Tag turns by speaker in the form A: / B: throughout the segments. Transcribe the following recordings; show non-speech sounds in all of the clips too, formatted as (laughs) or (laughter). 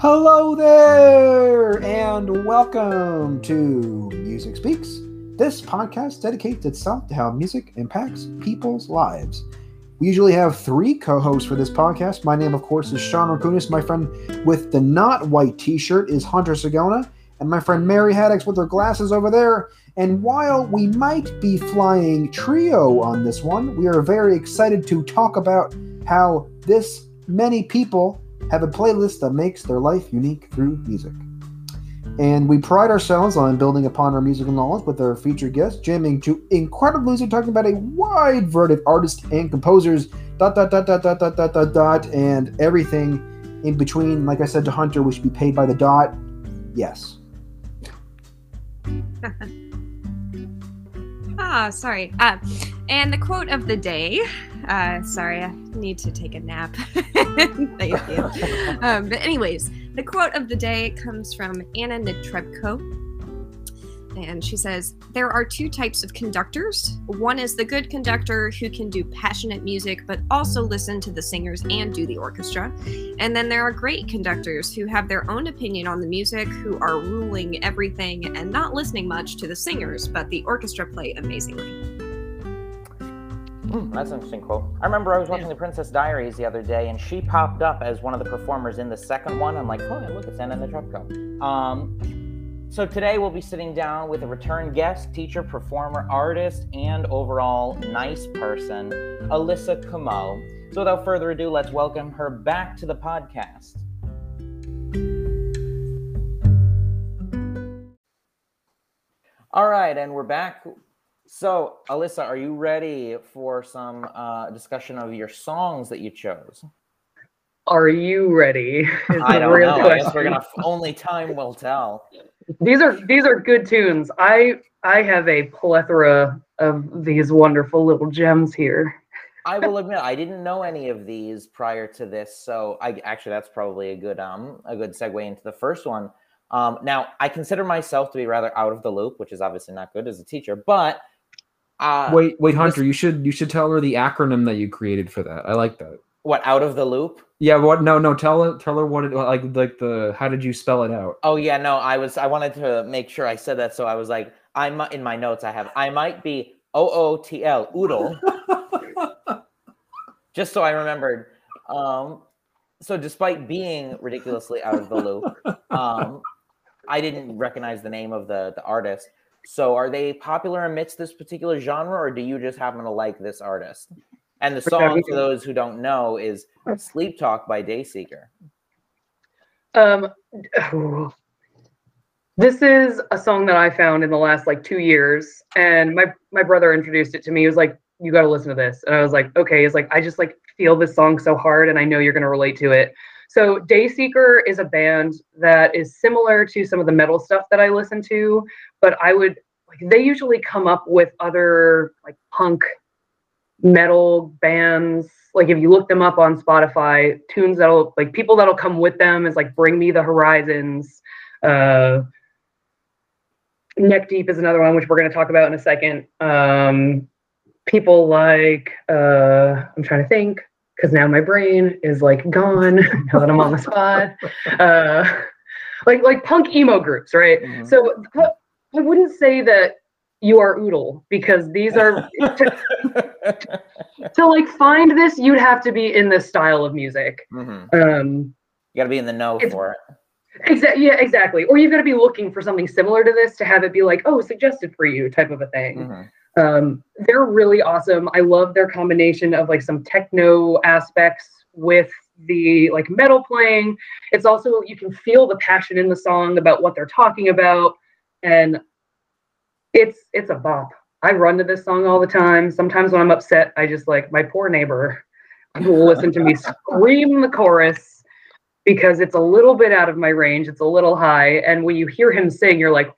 A: Hello there, and welcome to Music Speaks. This podcast dedicates itself to how music impacts people's lives. We usually have three co hosts for this podcast. My name, of course, is Sean Rakunis. My friend with the not white t shirt is Hunter Sagona. And my friend Mary Haddix with her glasses over there. And while we might be flying trio on this one, we are very excited to talk about how this many people have a playlist that makes their life unique through music. And we pride ourselves on building upon our musical knowledge with our featured guests, jamming to incredible music, talking about a wide variety of artists and composers, dot, dot, dot, dot, dot, dot, dot, dot, dot, and everything in between. Like I said to Hunter, we should be paid by the dot. Yes. (laughs)
B: ah, sorry. Uh, and the quote of the day. Uh, sorry, I need to take a nap. (laughs) Thank you. (laughs) Um, but anyways, the quote of the day comes from Anna Netrebko. And she says, There are two types of conductors. One is the good conductor who can do passionate music, but also listen to the singers and do the orchestra. And then there are great conductors who have their own opinion on the music, who are ruling everything and not listening much to the singers, but the orchestra play amazingly.
C: Mm, that's an interesting quote. I remember I was watching The Princess Diaries the other day, and she popped up as one of the performers in the second one. I'm like, oh, yeah, look, it's Anna Netrebko. Um, so today we'll be sitting down with a return guest, teacher, performer, artist, and overall nice person, Alyssa Comeau. So without further ado, let's welcome her back to the podcast. All right, and we're back. So, Alyssa, are you ready for some uh, discussion of your songs that you chose?
D: Are you ready? (laughs)
C: I don't know. Question. I guess we're gonna only time will tell.
D: These are these are good tunes. I I have a plethora of these wonderful little gems here.
C: I will admit I didn't know any of these prior to this, so I actually that's probably a good um a good segue into the first one. Um, now I consider myself to be rather out of the loop, which is obviously not good as a teacher, but
A: uh, wait, wait, Hunter, this, you should you should tell her the acronym that you created for that. I like that.
C: What out of the loop?
A: Yeah. What? No, no. Tell her. Tell her what it like. Like the. How did you spell it out?
C: Oh yeah. No, I was. I wanted to make sure I said that, so I was like, I might in my notes. I have. I might be O O T L oodle. (laughs) just so I remembered. Um, so despite being ridiculously out of the loop, um, I didn't recognize the name of the the artist. So are they popular amidst this particular genre, or do you just happen to like this artist? And the song, for those who don't know, is "Sleeptalk" by Dayseeker.
D: Um, (sighs) this is a song that I found in the last like two years, and my my brother introduced it to me. He was like, "You got to listen to this," and I was like, "Okay." He's like, "I just like feel this song so hard, and I know you're gonna relate to it." So Dayseeker is a band that is similar to some of the metal stuff that I listen to, but I would like they usually come up with other like punk metal bands. Like if you look them up on Spotify, tunes that'll like people that'll come with them is like Bring Me the Horizons. Uh, Neck Deep is another one which we're going to talk about in a second. Um, people like uh, I'm trying to think because now my brain is like gone (laughs) now that I'm on the spot. (laughs) Uh, like like punk emo groups, right? Mm-hmm. So I wouldn't say that you are oodle because these are to, (laughs) to, like find this you'd have to be in this style of music. Mm-hmm. Um,
C: you got to be in the know for it.
D: Exactly. Yeah, exactly. Or you've got to be looking for something similar to this to have it be like, oh, suggested for you, type of a thing. Mm-hmm. Um, they're really awesome. I love their combination of like some techno aspects with the like metal playing. It's also you can feel the passion in the song about what they're talking about, and it's it's a bop. I run to this song all the time. Sometimes when I'm upset, I just like my poor neighbor will listen to me scream the chorus because it's a little bit out of my range. It's a little high, and when you hear him sing, you're like,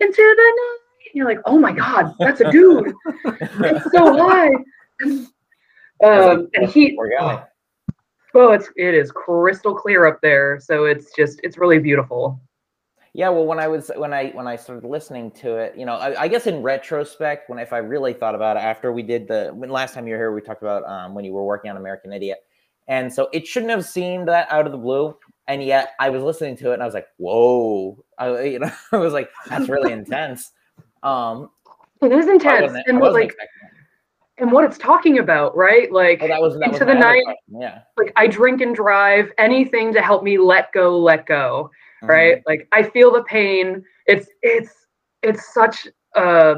D: "Into the night." You're like, oh my god, that's a dude. it's so high. Um, and he, oh, oh, it's it is crystal clear up there. So it's just it's really beautiful.
C: Yeah, well, when I was when I when I started listening to it, you know, I, I, guess in retrospect, when if I really thought about it after we did the when last time you were here, we talked about um, when you were working on American Idiot, and so it shouldn't have seemed that out of the blue. and yet I was listening to it and I was like, whoa, I, you know, (laughs) I was like, that's really (laughs) intense. Um,
D: it is intense, and what like, and what it's talking about, right? Like,
C: oh, that was that
D: into the night.
C: Yeah,
D: like I drink and drive, anything to help me let go, let go, mm-hmm. right? Like I feel the pain. It's it's it's such a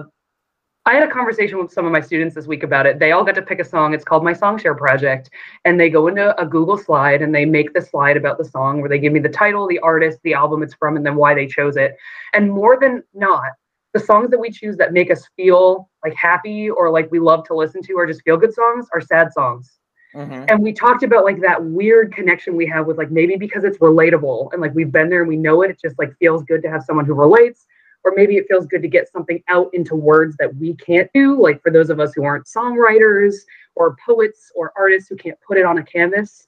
D: I had a conversation with some of my students this week about it. They all got to pick a song. It's called my Song Share Project. And they go into a Google slide and they make the slide about the song where they give me the title, the artist, the album it's from, and then why they chose it. And more than not, the songs that we choose that make us feel like happy or like we love to listen to or just feel good songs are sad songs. Mm-hmm. And we talked about like that weird connection we have with like maybe because it's relatable and like we've been there and we know it, it just like feels good to have someone who relates or maybe it feels good to get something out into words that we can't do like for those of us who aren't songwriters or poets or artists who can't put it on a canvas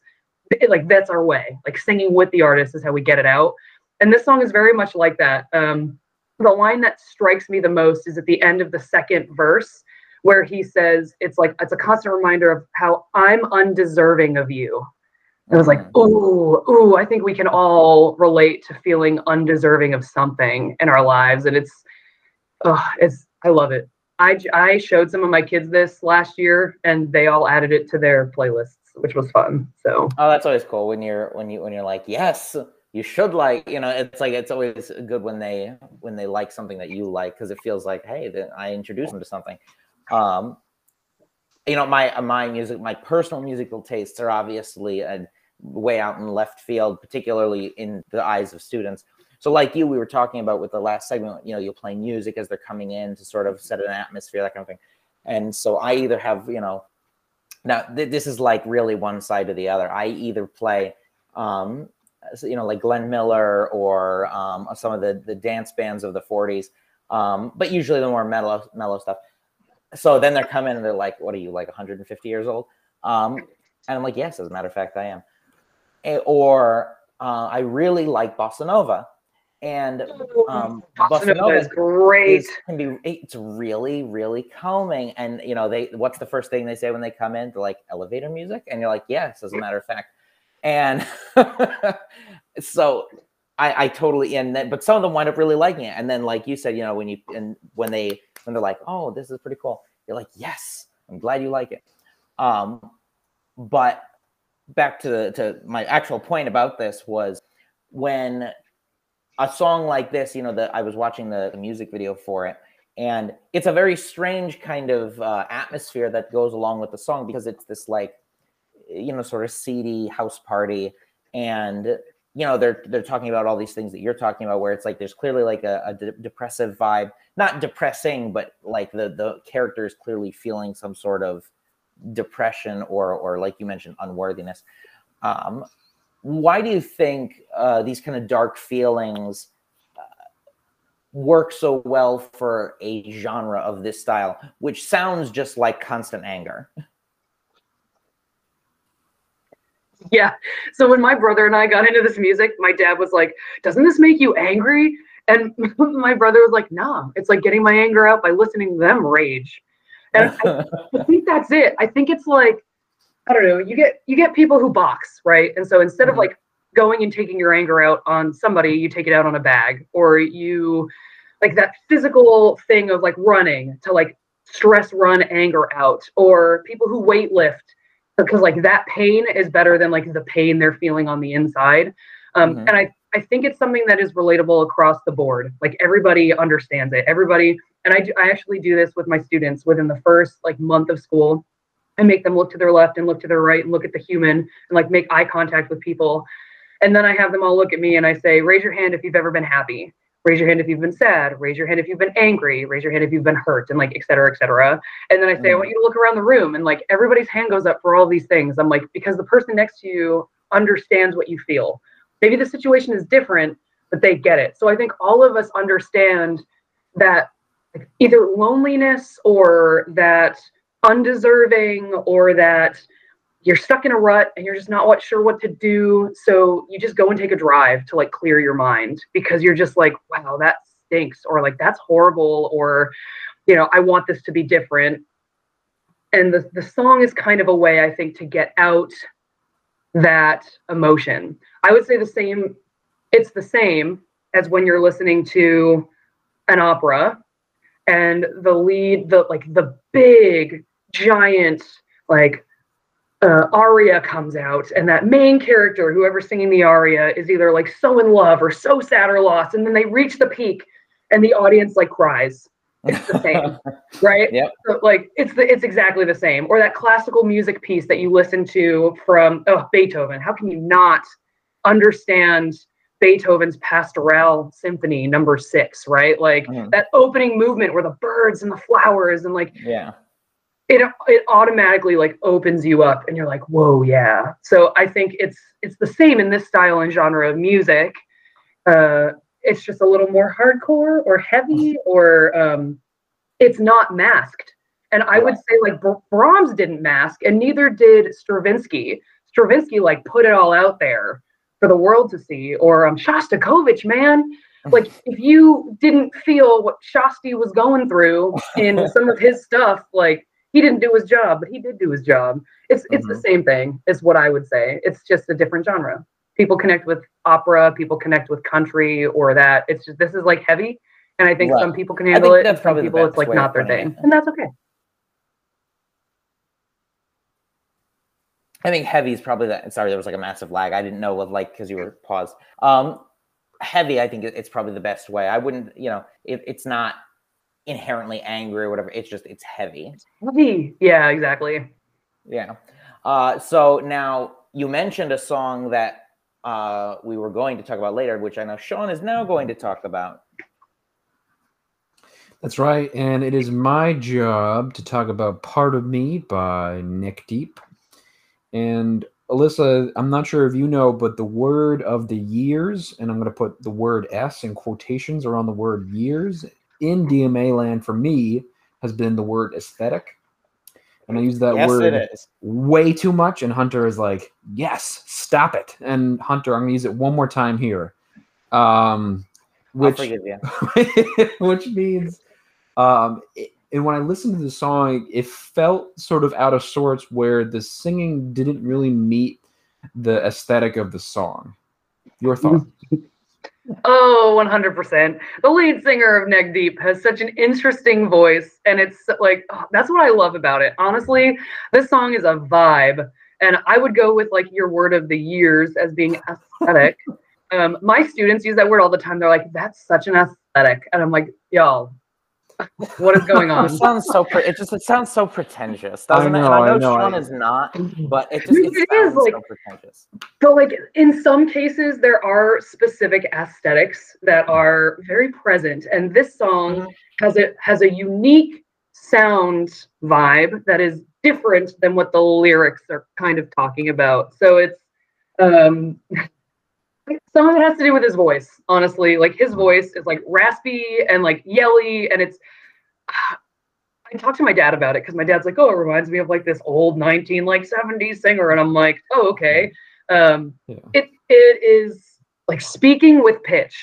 D: it, like that's our way like singing with the artist is how we get it out and this song is very much like that um, the line that strikes me the most is at the end of the second verse where he says it's like it's a constant reminder of how i'm undeserving of you I was like, oh oh I think we can all relate to feeling undeserving of something in our lives. And it's, oh, it's, I love it. I, I showed some of my kids this last year and they all added it to their playlists, which was fun. So,
C: oh, that's always cool when you're, when you, when you're like, yes, you should like, you know, it's like, it's always good when they, when they like something that you like, cause it feels like, Hey, then I introduced them to something. Um, you know, my, my music, my personal musical tastes are obviously, and way out in left field, particularly in the eyes of students. So, like you, we were talking about with the last segment, you know, you'll play music as they're coming in to sort of set an atmosphere, that kind of thing. And so, I either have, you know, now th- this is like really one side or the other. I either play, um, you know, like Glenn Miller or um, some of the the dance bands of the '40s, um, but usually the more mellow mellow stuff. So then they're coming and they're like, "What are you like 150 years old?" Um, and I'm like, "Yes, as a matter of fact, I am." or uh, I really like bossa nova, and um,
D: bossa, bossa nova is great.
C: Is, can be it's really really calming, and you know they what's the first thing they say when they come in? They're like elevator music, and you're like yes, as a matter of fact, and (laughs) so. I, I totally and then but some of them wind up really liking it and then like you said you know when you and when they when they're like oh this is pretty cool you're like yes i'm glad you like it um but back to the, to my actual point about this was when a song like this, you know, that I was watching the, the, music video for it, and it's a very strange kind of uh, atmosphere that goes along with the song because it's this like, you know, sort of seedy house party, and you know they're they're talking about all these things that you're talking about, where it's like there's clearly like a, a de- depressive vibe, not depressing, but like the the character is clearly feeling some sort of depression or or like you mentioned unworthiness. Um, why do you think uh, these kind of dark feelings uh, work so well for a genre of this style which sounds just like constant anger (laughs)
D: yeah so when my brother and i got into this music my dad was like doesn't this make you angry and (laughs) my brother was like nah it's like getting my anger out by listening to them rage and I, (laughs) I think that's it. I think it's like, I don't know, you get you get people who box, right? And so instead mm-hmm. of like going and taking your anger out on somebody, you take it out on a bag, or you like that physical thing of like running to like stress run anger out, or people who weight lift because like that pain is better than like the pain they're feeling on the inside. Um, mm-hmm. And I I think it's something that is relatable across the board. Like everybody understands it. Everybody and I, do, I actually do this with my students within the first like month of school i make them look to their left and look to their right and look at the human and like make eye contact with people and then i have them all look at me and i say raise your hand if you've ever been happy raise your hand if you've been sad raise your hand if you've been angry raise your hand if you've been hurt and like et cetera et cetera. And then i say mm. i want you to look around the room and like everybody's hand goes up for all these things. I'm like because the person next to you understands what you feel. Maybe the situation is different but they get it. So i think all of us understand that like either loneliness or that undeserving or that you're stuck in a rut and you're just not what sure what to do so you just go and take a drive to like clear your mind because you're just like wow that stinks or like that's horrible or you know i want this to be different and the, the song is kind of a way i think to get out that emotion. I would say the same, it's the same as when you're listening to an opera and the lead, the like the big giant like uh, aria comes out and that main character whoever's singing the aria is either like so in love or so sad or lost and then they reach the peak and the audience like cries it's the same (laughs) right
C: Yep.
D: so, like it's the it's exactly the same or that classical music piece that you listen to from oh beethoven how can you not understand beethoven's pastoral symphony number six right like
C: Mhm.
D: that opening movement where the birds and the flowers and like
C: Yeah.
D: It it automatically like opens you up and you're like whoa yeah. So i think it's it's the same in this style and genre of music. Uh it's just a little more hardcore or heavy or um it's not masked. And i would say like Br- brahms didn't mask and neither did stravinsky. Stravinsky like put it all out there for the world to see or um shostakovich man. Like (laughs) if you didn't feel what Shosty was going through in some of his stuff, like he didn't do his job, but he did do his job. It's it's the same thing, is what I would say. It's just a different genre. People connect with opera, people connect with country or that. It's just this is like heavy. And I think
C: Right.
D: some people can handle it.
C: That's
D: some people it's like not their thing. And that's okay.
C: I think heavy is probably that. Sorry, there was like a massive lag. I didn't know what like because you were paused. Um, heavy, I think it's probably the best way. I wouldn't, you know, it, it's not inherently angry or whatever. It's just it's heavy.
D: Heavy. Yeah, exactly.
C: Yeah. Uh, so now you mentioned a song that uh, we were going to talk about later, which I know Sean is now going to talk about.
A: That's right, and it is my job to talk about "Part of Me" by Neck Deep. And Alyssa, I'm not sure if you know, but the word of the years, and I'm going to put the word S in quotations around the word years in DMA land for me has been the word aesthetic. And I use that
C: yes,
A: word way too much, and Hunter is like, "Yes, stop it." And Hunter, I'm going to use it one more time here, um, which
C: you. (laughs)
A: which means um it, and when i listened to the song it felt sort of out of sorts where the singing didn't really meet the aesthetic of the song your thought
D: Oh, 100%. The lead singer of Neck Deep has such an interesting voice, and it's like, oh, that's what I love about it. Honestly, this song is a vibe, and I would go with like your word of the years as being aesthetic. (laughs) um, my students use that word all the time. They're like, that's such an aesthetic. And I'm like, y'all, what is going on?
C: It sounds so. Pre- it just it sounds so pretentious, doesn't it? And
A: know,
C: I
A: I
C: know,
A: know,
C: Sean
A: I-
C: is not, but it just
D: It
C: it,
D: is,
C: sounds
D: like-
C: so pretentious.
D: So, like in some cases, there are specific aesthetics that are very present, and this song
C: Mhm.
D: has a has a unique sound vibe that is different than what the lyrics are kind of talking about. So it's um, some of it has to do with his voice. Honestly, like his voice is like raspy and like yelly, and it's. I talked to my dad about it because my dad's like, "Oh, it reminds me of like this old 19 like 70s singer," and I'm like, "Oh, okay." Um,
A: Yeah.
D: It it is like speaking with pitch,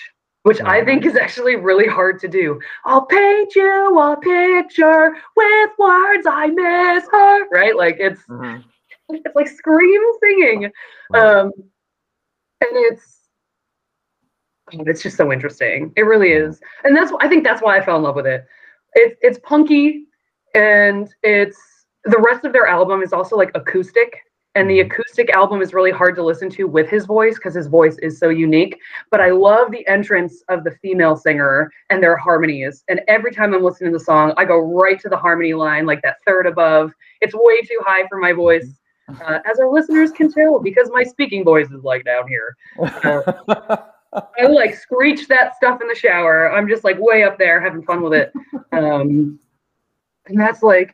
D: which I think is actually really hard to do. I'll paint you a picture with words I miss her. Right? Like it's
C: Mhm.
D: it's like scream singing, um, and it's it's just so interesting. It really is, and that's I think that's why I fell in love with it. It's it's punky, and it's the rest of their album is also like acoustic. And the
A: Mhm.
D: acoustic album is really hard to listen to with his voice because his voice is so unique. But I love the entrance of the female singer and their harmonies. And every time I'm listening to the song, I go right to the harmony line, like that third above. It's way too high for my voice, uh, as our listeners can tell, because my speaking voice is like down here. (laughs) I like screech that stuff in the shower. I'm just like way up there having fun with it. (laughs) Um, and that's like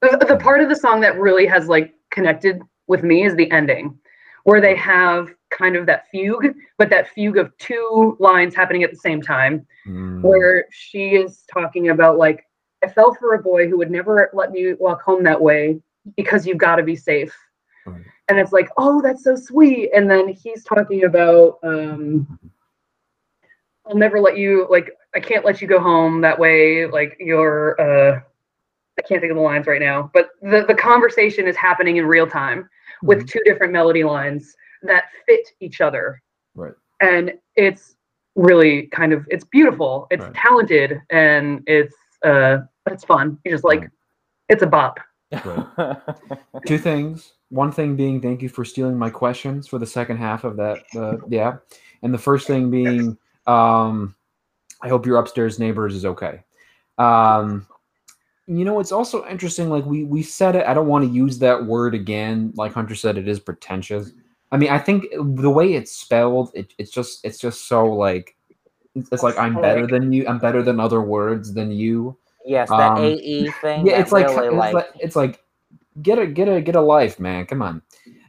D: the, the part of the song that really has like connected with me is the ending, where they have kind of that fugue, but that fugue of two lines happening at the same time,
A: Mm.
D: where she is talking about like, I fell for a boy who would never let me walk home that way because you've got to be safe.
A: Right.
D: And it's like, oh, that's so sweet. And then he's talking about, um, I'll never let you like I can't let you go home that way. Like you're uh I can't think of the lines right now, but the, the conversation is happening in real time with
A: Mhm.
D: two different melody lines that fit each other.
A: Right.
D: And it's really kind of it's beautiful. It's
A: Right.
D: talented and it's uh but it's fun. You just like
A: Right.
D: it's a bop. (laughs)
A: Two things. One thing being, thank you for stealing my questions for the second half of that. Uh, yeah, and the first thing being, um, I hope your upstairs neighbors is okay. Um, you know, it's also interesting. Like we we said it. I don't want to use that word again. Like Hunter said, it is pretentious. I mean, I think the way it's spelled, it, it's just it's just so like it's, it's like I'm better than you. I'm better than other words than you.
C: Yes, that
A: Um,
C: AE thing.
A: Yeah,
C: that
A: it's like,
C: really,
A: it's
C: like,
A: like it's like get a get a get a life, man. Come on.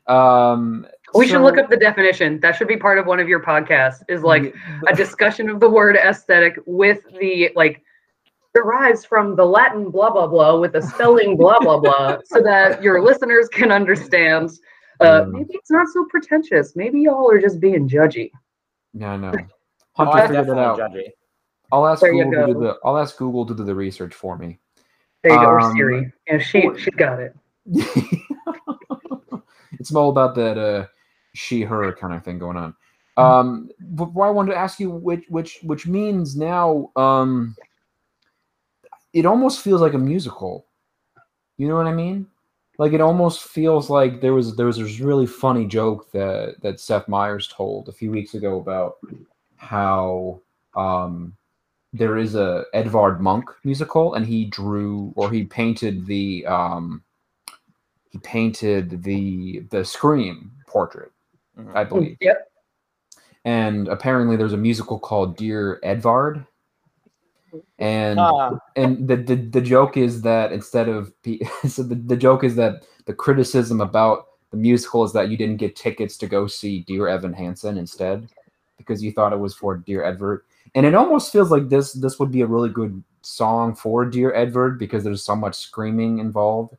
A: Um,
D: We should look up the definition. That should be part of one of your podcasts. Is like a discussion of the word aesthetic with the like derives from the Latin blah blah blah with the spelling blah blah blah, (laughs) so that your listeners can understand. Uh, maybe it's not so pretentious. Maybe y'all are just being judgy.
A: Yeah, I know.
C: oh, I'm
A: figured it
C: definitely
A: out.
C: judgy.
A: I'll ask
D: There
A: Google to do the I'll ask Google to do the research for me.
D: There you go, or
A: Um,
D: Siri. Yeah, she she got it. (laughs)
A: it's all about that uh she her kind of thing going on. Um but I wanted to ask you which which which means now um it almost feels like a musical. You know what I mean? Like it almost feels like there was there was this really funny joke that that Seth Meyers told a few weeks ago about how um there is a Edvard Munch musical and he drew or he painted the um he painted the the Scream portrait,
C: Mhm.
A: I believe.
D: Yep.
A: And apparently there's a musical called Dear Edvard. And
C: Ah,
A: and the, the the joke is that instead of (laughs) so the, the joke is that the criticism about the musical is that you didn't get tickets to go see Dear Evan Hansen instead because you thought it was for Dear Edvard. And it almost feels like this this would be a really good song for Dear Edvard because there's so much screaming involved.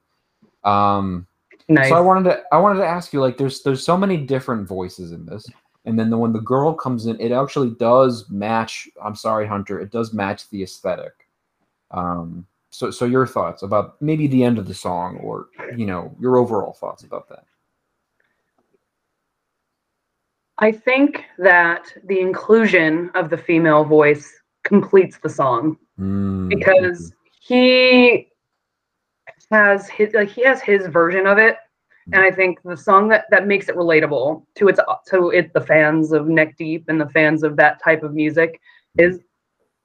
A: Um
D: Nice.
A: so I wanted to I wanted to ask you like there's there's so many different voices in this, and then the, when the girl comes in, it actually does match. I'm sorry, Hunter, it does match the aesthetic. Um, so so your thoughts about maybe the end of the song, or you know your overall thoughts about that?
D: I think that the inclusion of the female voice completes the song.
A: Mm,
D: because he has his like he has his version of it and i think the song that that makes it relatable to its to it the fans of neck deep and the fans of that type of music is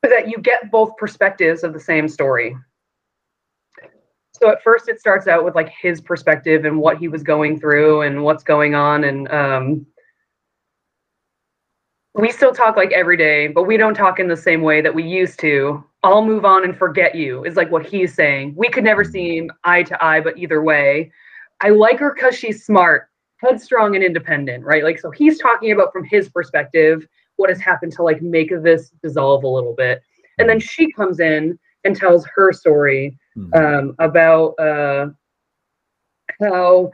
D: that you get both perspectives of the same story so at first it starts out with like his perspective and what he was going through and what's going on and um we still talk like every day, but we don't talk in the same way that we used to. I'll move on and forget you is like what he's saying. We could never seem eye to eye, but either way, I like her because she's smart, headstrong, and independent, right? Like, so he's talking about from his perspective what has happened to like make this dissolve a little bit. And then she comes in and tells her story
A: Mhm.
D: um, about uh, how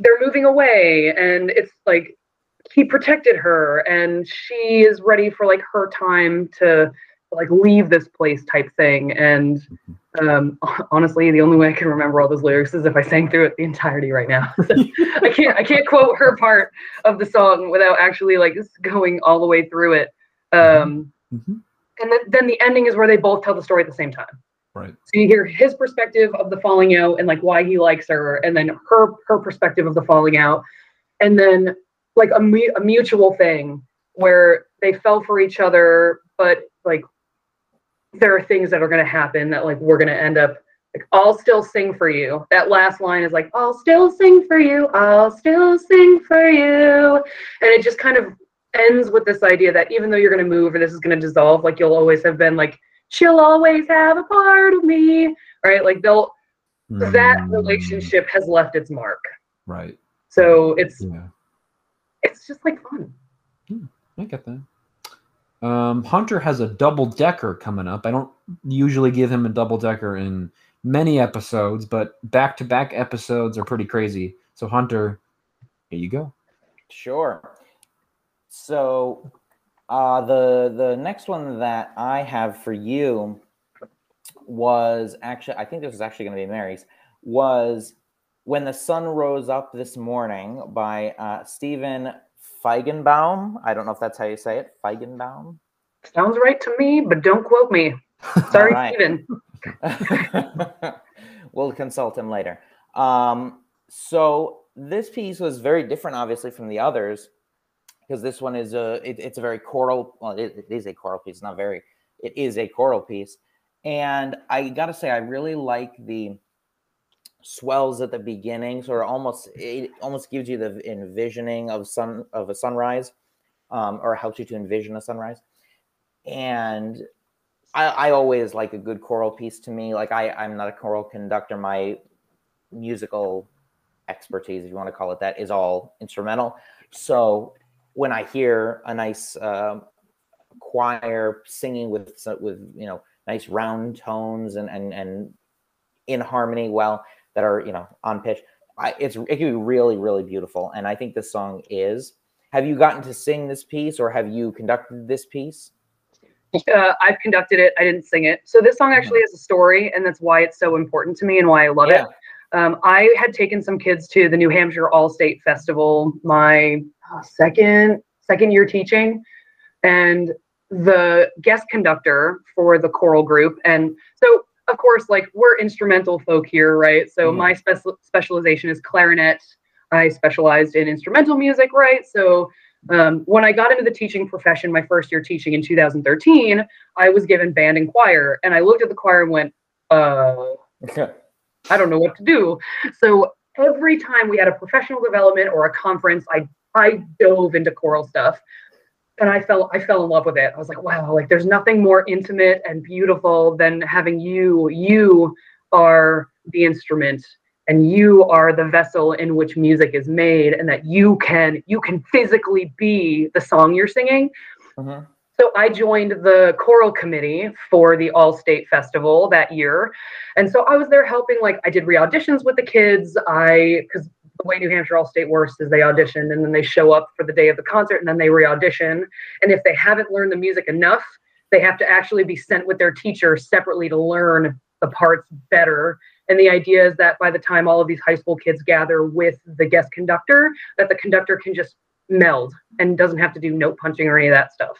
D: they're moving away and it's like he protected her and she is ready for like her time to like leave this place type thing. And um (laughs) honestly the only way i can remember all those lyrics is if i sang through it the entirety right now. (laughs) I can't i can't quote her part of the song without actually like going all the way through it. Um
A: Mhm.
D: and then, then the ending is where they both tell the story at the same time.
A: Right.
D: so you hear his perspective of the falling out and like why he likes her, and then her her perspective of the falling out, and then like a, mu- a mutual thing where they fell for each other, but like there are things that are going to happen that like we're going to end up like I'll still sing for you. That last line is like I'll still sing for you. I'll still sing for you, and it just kind of ends with this idea that even though you're going to move or this is going to dissolve, like you'll always have been like she'll always have a part of me, right? Like they'll that
A: Mm,
D: relationship has left its mark.
A: Right.
D: So it's
A: Yeah.
D: It's just like fun.
A: I get that. Um, Hunter has a double decker coming up. I don't usually give him a double decker in many episodes, but back to back episodes are pretty crazy. So, Hunter, here you go.
C: Sure. So, uh, the the next one that I have for you was actually I think this is actually going to be Mary's was When the Sun Rose Up This Morning by uh, Stephen Feigenbaum. I don't know if that's how you say it. Feigenbaum.
D: Sounds right to me, but don't quote me. Sorry, (laughs) right. Stephen. (laughs)
C: we'll consult him later. Um, so this piece was very different, obviously, from the others because this one is a it, it's a very choral. Well, it, it is a choral piece, not very. It is a choral piece, and I got to say, I really like the swells at the beginning, sort of almost it almost gives you the envisioning of sun of a sunrise, um, or helps you to envision a sunrise. And I, I always like a good choral piece to me. Like I, I'm not a choral conductor. My musical expertise, if you want to call it that, is all instrumental. So when I hear a nice uh, choir singing with with you know nice round tones and and and in harmony, well, that are you know on pitch. I, it's it can be really really beautiful, and I think this song is. Have you gotten to sing this piece, or have you conducted this piece?
D: Uh, I've conducted it. I didn't sing it. So this song actually has a story, and that's why it's so important to me and why I love yeah. it. Um, I had taken some kids to the New Hampshire All State Festival my uh, second second year teaching, and the guest conductor for the choral group. And so of course, like we're instrumental folk here, right? So mm my spe- specialization is clarinet. I specialized in instrumental music, right? So um, when I got into the teaching profession, my first year teaching in 2013, I was given band and choir, and I looked at the choir and went, uh, I don't know what to do. So every time we had a professional development or a conference, I I dove into choral stuff and I fell I fell in love with it. I was like, wow, like there's nothing more intimate and beautiful than having you you are the instrument and you are the vessel in which music is made and that you can you can physically be the song you're singing. Mm-hmm. So I joined the choral committee for the All State Festival that year. And so I was there helping like I did re-auditions with the kids. I cuz the way New Hampshire All State works is they audition and then they show up for the day of the concert and then they re-audition. And if they haven't learned the music enough, they have to actually be sent with their teacher separately to learn the parts better. And the idea is that by the time all of these high school kids gather with the guest conductor, that the conductor can just meld and doesn't have to do note punching or any of that stuff.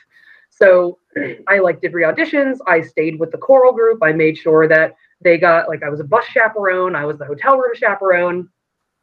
D: So I like did re-auditions. I stayed with the choral group. I made sure that they got like I was a bus chaperone, I was the hotel room chaperone.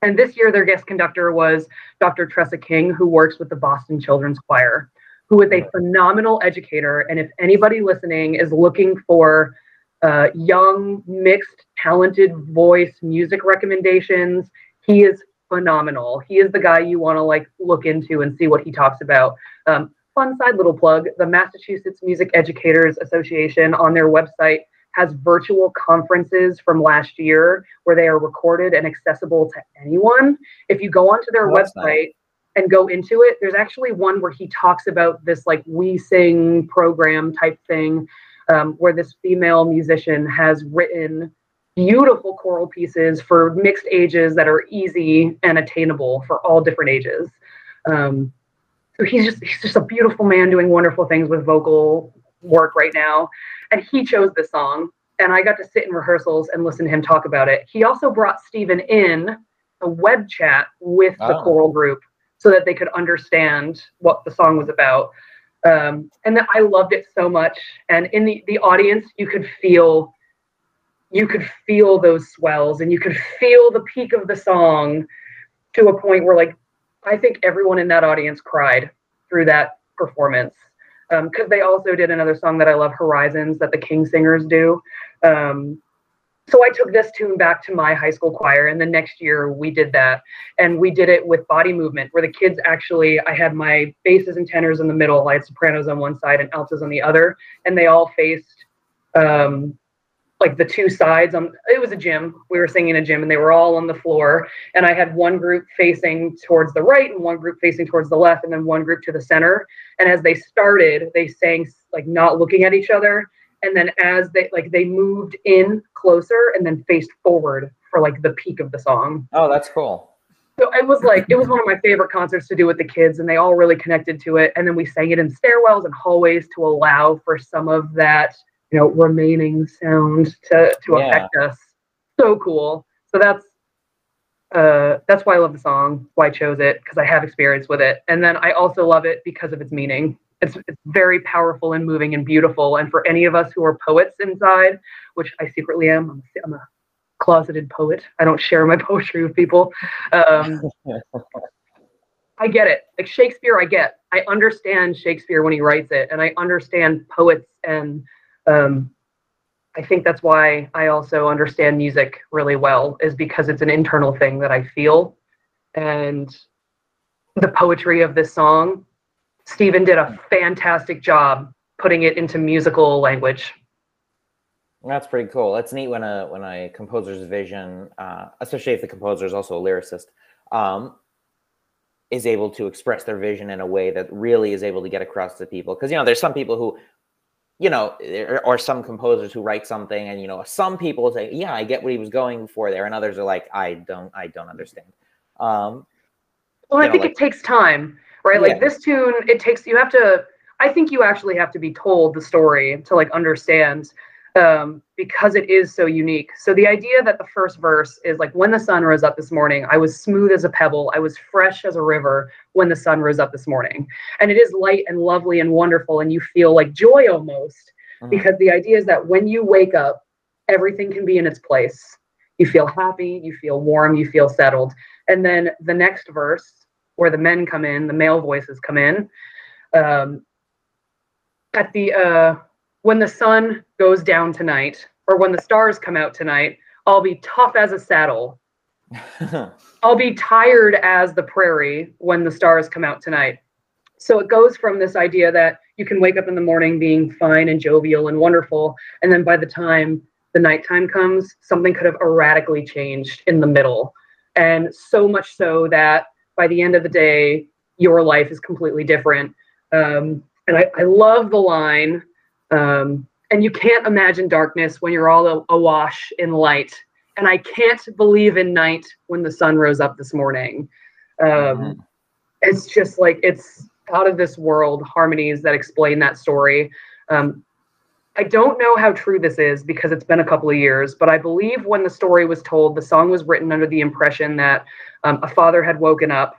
D: And this year, their guest conductor was Dr. Trecek-King, who works with the Boston Children's Choir, who is a phenomenal educator. And if anybody listening is looking for uh, young, mixed, talented voice music recommendations, he is phenomenal. He is the guy you want to like look into and see what he talks about. Um, fun side little plug the Massachusetts Music Educators Association on their website has virtual conferences from last year where they are recorded and accessible to anyone. If you go onto their oh, website nice. and go into it, there's actually one where he talks about this like we sing program type thing um, where this female musician has written beautiful choral pieces for mixed ages that are easy and attainable for all different ages. Um, so he's just he's just a beautiful man doing wonderful things with vocal work right now. And he chose the song. And I got to sit in rehearsals and listen to him talk about it. He also brought Stephen in a web chat with oh. the choral group so that they could understand what the song was about. Um, and I loved it so much. And in the, the audience, you could feel you could feel those swells and you could feel the peak of the song to a point where like I think everyone in that audience cried through that performance because um, they also did another song that I love, Horizons, that the King's Singers do. Um, so I took this tune back to my high school choir, and the next year we did that, and we did it with body movement, where the kids actually, I had my basses and tenors in the middle, I had sopranos on one side and altos on the other, and they all faced um, like the two sides on it was a gym. We were singing in a gym and they were all on the floor. And i had one group facing towards the right and one group facing towards the left and then one group to the center. And as they started they sang like not looking at each other. And then as they like they moved in closer and then faced forward for like the peak of the song.
C: Oh that's cool.
D: So it was like it was one of my favorite concerts to do with the kids and they all really connected to it. And then we sang it in stairwells and hallways to allow for some of that you know remaining sound to to yeah. affect us so cool so that's uh, that's why I love the song, why I chose it, because I have experience with it. And then I also love it because of its meaning. It's, it's very powerful and moving and beautiful. And for any of us who are poets inside, which I secretly am, I'm, I'm a closeted poet. I don't share my (laughs) poetry with people. Um, (laughs) I get it. Like Shakespeare, I get. I understand Shakespeare when he writes it, and I understand poets, and um, I think that's why I also understand music really well, is because it's an internal thing that I feel, and the poetry of this song. Stephen did a fantastic job putting it into musical language.
C: That's pretty cool. That's neat when a when a composer's vision, uh, especially if the composer is also a lyricist, um, is able to express their vision in a way that really is able to get across to people. Because you know, there's some people who, you know, or some composers who write something, and you know, some people say, "Yeah, I get what he was going for there," and others are like, "I don't, I don't understand." Um,
D: well, I know, think like, it takes time, right? Yeah. Like this tune, it takes you have to. I think you actually have to be told the story to like understand um, because it is so unique. So the idea that the first verse is like, when the sun rose up this morning, I was smooth as a pebble, I was fresh as a river when the sun rose up this morning. And it is light and lovely and wonderful, and you feel like joy almost, mm-hmm. because the idea is that when you wake up, everything can be in its place. You feel happy, you feel warm, you feel settled. And then the next verse, where the men come in, the male voices come in, um, at the uh, when the sun goes down tonight or when the stars come out tonight, I'll be tough as a saddle. (laughs) I'll be tired as the prairie when the stars come out tonight. So it goes from this idea that you can wake up in the morning being fine and jovial and wonderful. And then by the time the nighttime comes, something could have erratically changed in the middle. And so much so that by the end of the day, your life is completely different. Um, and I, I love the line um, and you can't imagine darkness when you're all awash in light. And I can't believe in night when the sun rose up this morning. Um, mm-hmm. It's just like it's out of this world harmonies that explain that story. Um, I don't know how true this is because it's been a couple of years, but I believe when the story was told, the song was written under the impression that um, a father had woken up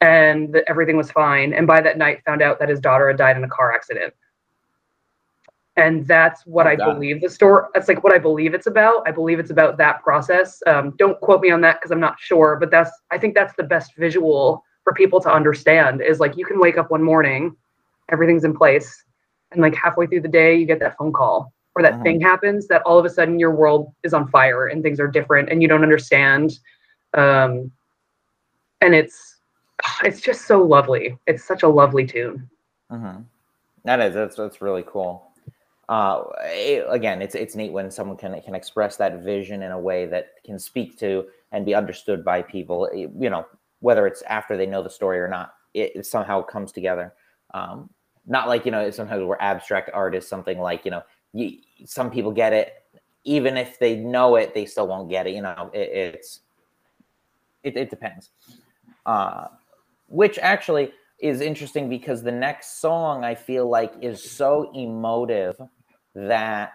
D: and that everything was fine, and by that night found out that his daughter had died in a car accident and that's what oh, I believe the story. That's like what I believe it's about. I believe it's about that process. Um, don't quote me on that because I'm not sure, but that's I think that's the best visual for people to understand. Is like you can wake up one morning, everything's in place, and like halfway through the day you get that phone call or that uh-huh. thing happens that all of a sudden your world is on fire and things are different and you don't understand. Um, and it's it's just so lovely. It's such a lovely tune.
C: Uh-huh. That is that's that's really cool uh, it, again, it's it's neat when someone can can express that vision in a way that can speak to and be understood by people. You know, whether it's after they know the story or not, it, it somehow comes together. Um, not like you know, sometimes we're abstract art is something like you know, you, some people get it, even if they know it, they still won't get it. You know, it, it's it, it depends. Uh, which actually is interesting because the next song I feel like is so emotive that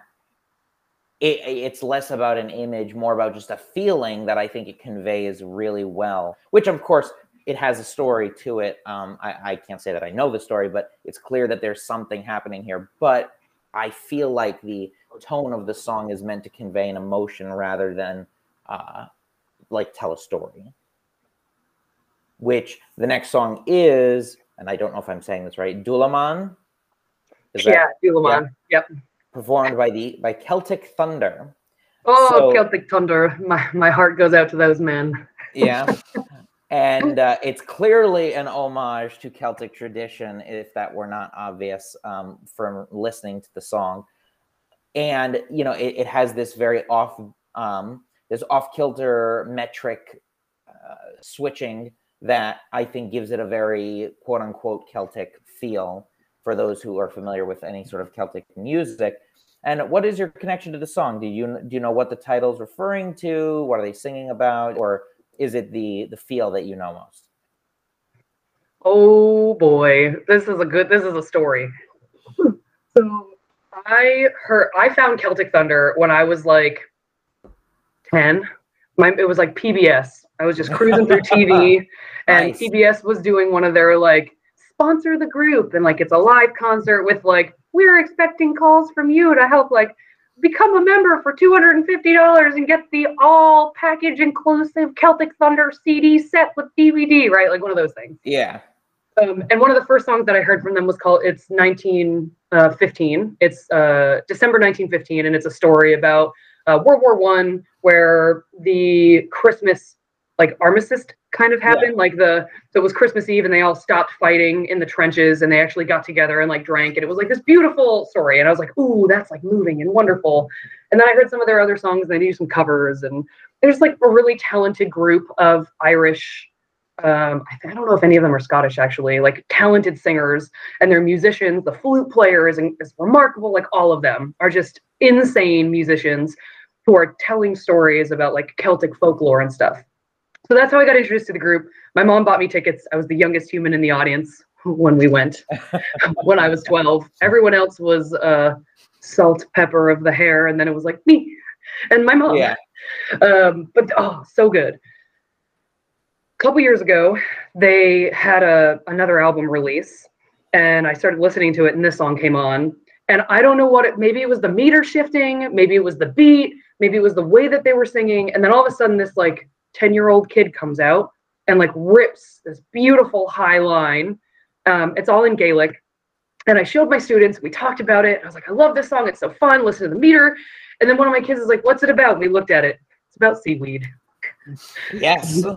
C: it, it's less about an image, more about just a feeling that I think it conveys really well. Which, of course, it has a story to it. Um, I, I can't say that I know the story, but it's clear that there's something happening here. But I feel like the tone of the song is meant to convey an emotion rather than uh, like tell a story. Which the next song is, and I don't know if I'm saying this right, Dulaman.
D: Is yeah, that, Dulaman. Yeah. Yep
C: performed by the by Celtic Thunder.
D: Oh, so, Celtic Thunder! My my heart goes out to those men.
C: yeah, (laughs) and uh, it's clearly an homage to Celtic tradition, if that were not obvious um, from listening to the song. And you know, it, it has this very off um, this off kilter metric uh, switching that I think gives it a very quote unquote Celtic feel for those who are familiar with any sort of Celtic music. And what is your connection to the song? Do you do you know what the title's referring to? What are they singing about, or is it the the feel that you know most?
D: Oh boy, this is a good. This is a story. (laughs) so I heard I found Celtic Thunder when I was like ten. my it was like PBS. I was just cruising through TV, (laughs) and
C: Nice.
D: PBS was doing one of their like sponsor the group, and like it's a live concert with like we're expecting calls from you to help like become a member for two hundred and fifty dollars and get the all package inclusive Celtic Thunder CD set with DVD, right? Like one of those things.
C: Yeah.
D: Um, and one of the first songs that I heard from them was called "It's 1915." It's uh, December 1915, and it's a story about uh, World War One, where the Christmas like armistice kind of happened. Like the so it was Christmas Eve, and they all stopped fighting in the trenches, and they actually got together and like drank, and it was like this beautiful story. And I was like, "Ooh, that's like moving and wonderful." And then I heard some of their other songs, and they do some covers, and there's like a really talented group of Irish um, I, I don't know if any of them are Scottish actually, like talented singers and they're musicians. The flute player is, is remarkable. Like all of them are just insane musicians who are telling stories about like Celtic folklore and stuff. So that's how I got introduced to the group. My mom bought me tickets. I was the youngest human in the audience when we went (laughs) when I was 12. Everyone else was uh, salt, pepper of the hair, and then it was like me and my mom.
C: Yeah.
D: Um, but oh, so good. A couple years ago, they had a another album release, and I started listening to it, and this song came on. And I don't know what it. Maybe it was the meter shifting. Maybe it was the beat. Maybe it was the way that they were singing. And then all of a sudden, this like ten year old kid comes out and like rips this beautiful high line. Um, it's all in Gaelic. And I showed my students. We talked about it. I was like, I love this song. It's so fun. Listen to the meter. And then one of my kids is like, "What's it about?" We looked at it. It's about seaweed.
C: Yes. (laughs)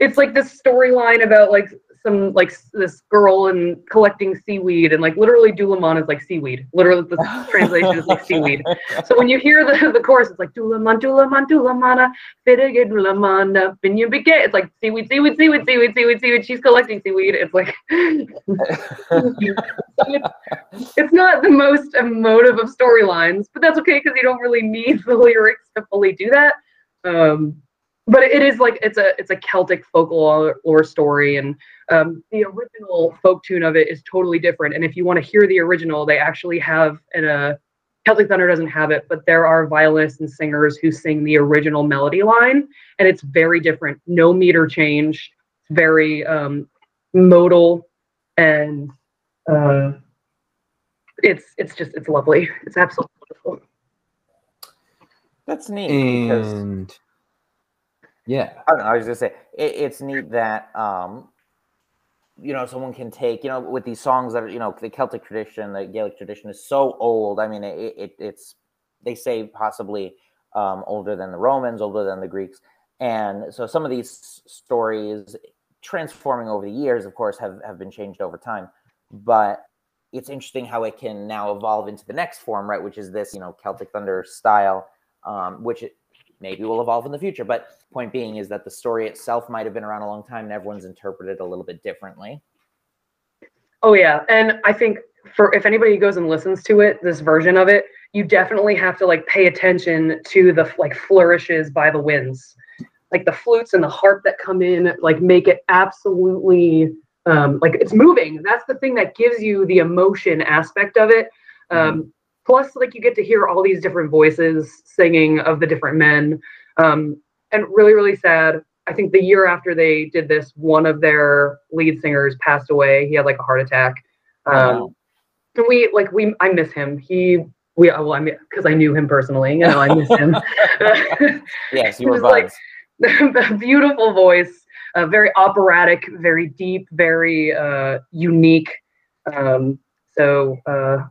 D: It's like this storyline about like some like this girl and collecting seaweed and like literally Dulaman is like seaweed. Literally the (laughs) translation is like seaweed. So when you hear the, the chorus, it's like Dulaman, Dulaman, Dulamana, Fidige Dulamana, Binya Bige. It's like seaweed, seaweed, seaweed, seaweed, seaweed, seaweed. She's collecting seaweed. It's like (laughs) it's, it's not the most emotive of storylines, but that's okay because you don't really need the lyrics to fully do that. Um, but it is like it's a it's a Celtic folklore or story, and um, the original folk tune of it is totally different. And if you want to hear the original, they actually have in a Celtic Thunder doesn't have it, but there are violinists and singers who sing the original melody line, and it's very different. No meter change. It's very um, modal, and uh, it's it's just it's lovely. It's absolutely wonderful.
C: That's neat because
A: And yeah,
C: I, don't know, I was gonna say it, it's neat that um, you know someone can take you know with these songs that are you know the Celtic tradition, the Gaelic tradition is so old. I mean, it, it it's they say possibly um, older than the Romans, older than the Greeks, and so some of these stories transforming over the years, of course, have have been changed over time, but it's interesting how it can now evolve into the next form, right? Which is this, you know, Celtic Thunder style, um, which maybe will evolve in the future. But point being is that the story itself might have been around a long time and everyone's interpreted a little bit differently.
D: Oh yeah, and I think for if anybody goes and listens to it, this version of it, you definitely have to like pay attention to the like flourishes by the winds, like the flutes and the harp that come in, like make it absolutely um, like it's moving. That's the thing that gives you the emotion aspect of it. Um, Plus, like you get to hear all these different voices singing of the different men, um, and really, really sad. I think the year after they did this, one of their lead singers passed away. He had like a heart attack. Um,
C: Wow.
D: and we like we I miss him. He we well I mean because I knew him personally. You know I miss him. (laughs)
C: Yes, (laughs)
D: He
C: you were
D: was like- (laughs) beautiful voice, uh, very operatic, very deep, very uh, unique. Um, so uh,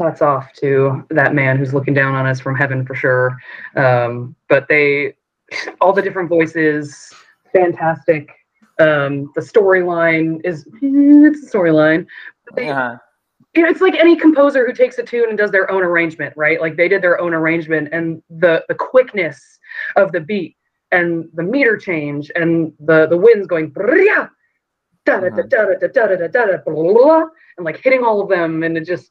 D: hats off to that man who's looking down on us from heaven for sure. Um, but they, all the different voices, fantastic. Um, the storyline is it's a storyline.
C: Uh-huh.
D: you know, it's like any composer who takes a tune and does their own arrangement, right? Like they did their own arrangement, and the the quickness of the beat and the meter change and the the winds going "Brrrya, da da da da da da da da da da blah, blah, blah," and like hitting all of them, and it just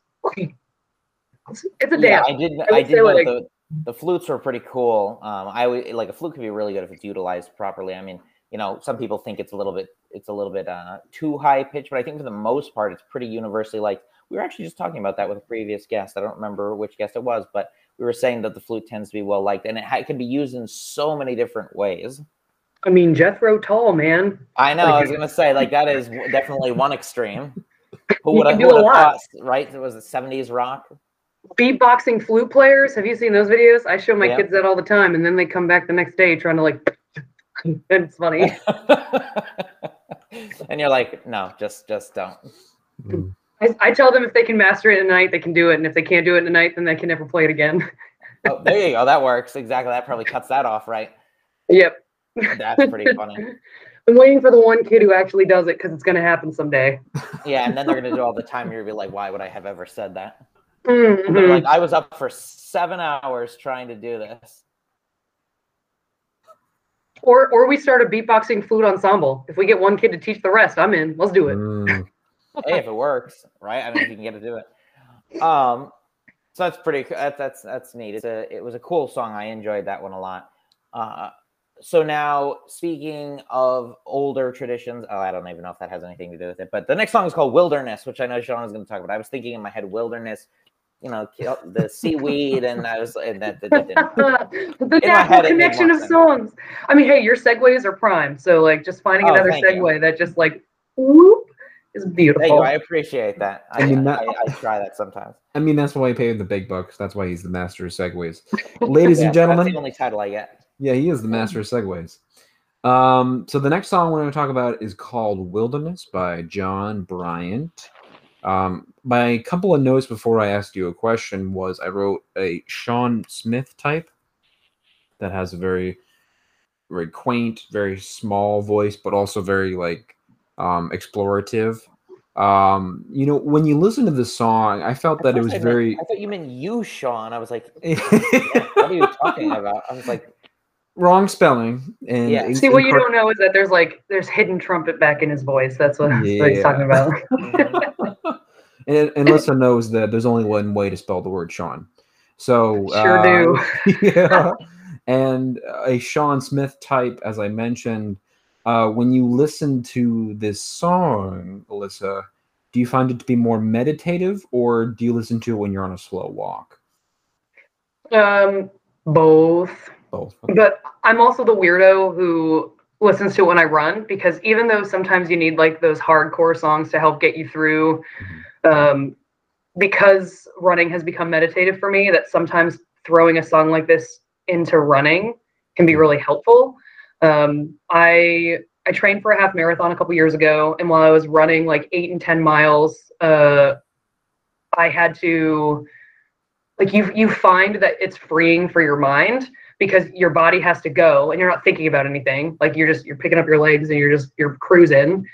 D: it's, a
C: Yeah,
D: dance.
C: I did.
D: I
C: I, did know
D: like-
C: the the flutes were pretty cool. Um, I would like a flute could be really good if it's utilized properly. I mean, you know, some people think it's a little bit it's a little bit uh, too high pitched, but I think for the most part, it's pretty universally like We were actually just talking about that with a previous guest. I don't remember which guest it was, but we were saying that the flute tends to be well liked, and it, ha- it can be used in so many different ways.
D: I mean, Jethro Tull, man.
C: I know. I was gonna say like that is definitely one extreme. (laughs) Who would have
D: can do a lot.
C: thought? Right? It was the seventies rock.
D: Beatboxing flute players. Have you seen those videos? I show my kids that all the time, and then they come back the next day trying to like. (laughs) it's funny. (laughs)
C: and you're like, no, just just don't.
D: I, I tell them if they can master it at night, they can do it, and if they can't do it at night, then they can never play it again.
C: Oh, there you go. That works exactly. That probably cuts that off, right?
D: yep.
C: That's pretty (laughs) funny.
D: I'm waiting for the one kid who actually does it because it's going to happen someday.
C: Yeah, and then they're gonna do all the time. You're gonna be like, why would I have ever said that?
D: Mhm.
C: Like, I was up for seven hours trying to do this.
D: Or or we start a beatboxing flute ensemble. If we get one kid to teach the rest, I'm in. Let's do it.
A: Mm.
C: hey, if it works, right? I mean, if you can get to do it. Um, so that's pretty. That's that's that's neat. It's a. It was a cool song. I enjoyed that one a lot. Uh, so now, speaking of older traditions, oh, I don't even know if that has anything to do with it. But the next song is called Wilderness, which I know Sean is going to talk about. I was thinking in my head, wilderness. You know, kill- the seaweed, and I was, and that, that, that didn't. (laughs)
D: the
C: In
D: natural
C: head,
D: connection of songs. I mean, hey, your segues are prime. So like just finding
C: Oh,
D: another
C: thank you.
D: segue that just like whoop is
C: Thank you.
D: beautiful.
C: I appreciate that. I,
A: I mean,
C: I,
A: that-
C: I, I try that sometimes.
A: I mean, that's why he paid the big bucks. That's why he's the master of segues. Ladies
C: Yeah,
A: and
C: so
A: gentlemen,
C: that's the only title I get.
A: Yeah, he is the master of segues. Um, so the next song we're going to talk about is called "Wilderness" by Jon Bryant. Um, my couple of notes before I asked you a question was I wrote a Sean Smith type that has a very, very quaint, very small voice, but also very like um, explorative. Um, you know, when you listen to the song, I felt that
C: At
A: it was
C: I meant-
A: very.
C: I thought you meant you, Sean. I was like, (laughs) what are you talking about? I was like,
A: wrong spelling. And
C: Yeah.
A: in-
D: See, what you
A: incar-
D: don't know is that there's like there's hidden trumpet back in his voice. That's what, that's what he's talking about. (laughs)
A: and, and Lissa knows that there's only one way to spell the word Sean. So
D: Sure
A: uh,
D: do. (laughs)
A: yeah. And a Sean Smith type, as I mentioned, uh, when you listen to this song, Alyssa, do you find it to be more meditative or do you listen to it when you're on a slow walk?
D: Um, both.
A: Both.
D: But I'm also the weirdo who listens to it when I run because even though sometimes you need like those hardcore songs to help get you through, um, because running has become meditative for me, that sometimes throwing a song like this into running can be really helpful. Um, I I trained for a half marathon a couple years ago, and while I was running like eight and ten miles, uh, I had to like you you find that it's freeing for your mind because your body has to go and you're not thinking about anything. Like you're just you're picking up your legs and you're just you're cruising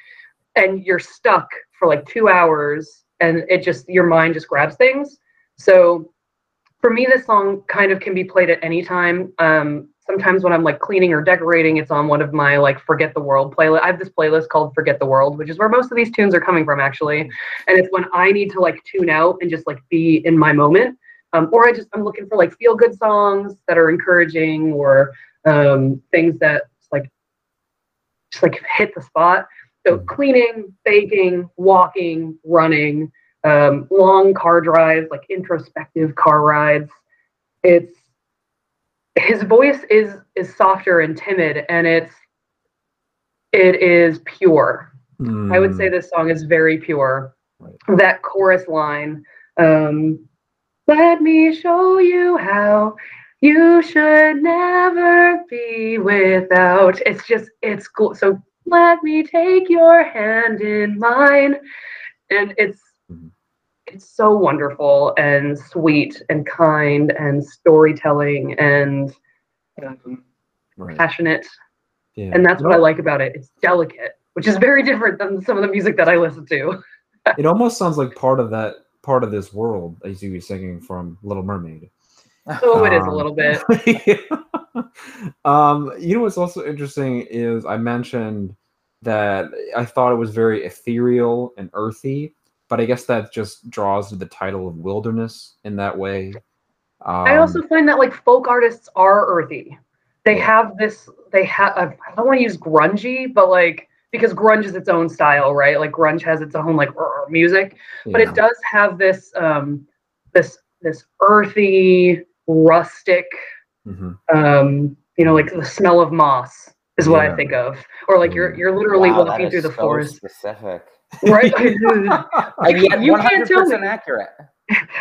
D: and you're stuck for like two hours and it just your mind just grabs things. So for me this song kind of can be played at any time. Um sometimes when i'm like cleaning or decorating it's on one of my like forget the world playlist i have this playlist called forget the world which is where most of these tunes are coming from actually. And it's when i need to like tune out and just like be in my moment um, or I just I'm looking for like feel good songs that are encouraging or um, things that like just like hit the spot. So
A: Mhm.
D: cleaning, baking, walking, running, um, long car drives, like introspective car rides. It's his voice is is softer and timid, and it's it is pure. I would say
A: Hmm.
D: this song is very pure.
A: Right.
D: That chorus line, um, let me show you how you should never be without. It's just, it's cool. So let me take your hand in mine. And it's, it's so wonderful and sweet and kind and storytelling and um,
A: Right.
D: passionate.
A: Yeah.
D: And that's what I like about it. It's delicate, which is very different than some of the music that I listen to. (laughs)
A: It almost sounds like part of that part of this world as you were singing from Little Mermaid. (laughs)
D: Oh, it is a
A: Um,
D: little bit. (laughs)
A: um, you know what's also interesting is I mentioned that I thought it was very ethereal and earthy, but I guess that just draws to the title of wilderness in that way. Um,
D: I also find that like folk artists are earthy. They have this. They have. I don't want to use grungy, but like because grunge is its own style, right? Like grunge has its own like music, but
A: yeah.
D: it does have this um this this earthy rustic,
A: Mhm.
D: um, you know, like the smell of moss is what
A: Yeah.
D: I think of. Or like you're you're literally
C: Wow,
D: walking
C: is
D: through the
C: so
D: forest,
C: Specific.
D: right? (laughs) (laughs)
C: And yet,
D: You
C: one
D: can't tell
C: percent
D: me.
C: accurate.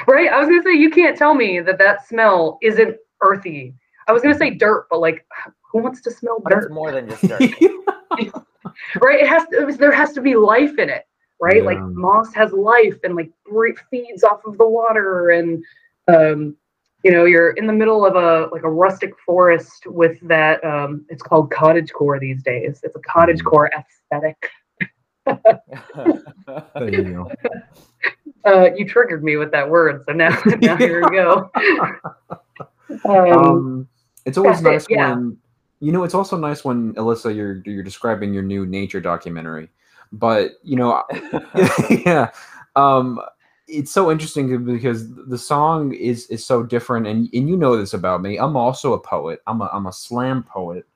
D: right? I was gonna say you can't tell me that that smell isn't earthy. I was gonna say dirt, but like, who wants to smell
C: But it's
D: dirt?
C: more than just (laughs) dirt.
D: Right? It has to, there has to be life in it, right? Like moss has life and like feeds off of the water, and um, you know, you're in the middle of a like a rustic forest with that. Um, it's called cottage core these days. It's a cottage
A: Mm.
D: core aesthetic. (laughs)
A: there you go.
D: Uh, you triggered me with that word, so now (laughs) now here we go. (laughs) Um,
A: um, it's always
D: that's it,
A: nice
D: yeah.
A: when you know. It's also nice when Alyssa, you're you're describing your new nature documentary, but you know, (laughs) (laughs) yeah, um, it's so interesting because the song is is so different, and and you know this about me. I'm also a poet. I'm a I'm a slam poet.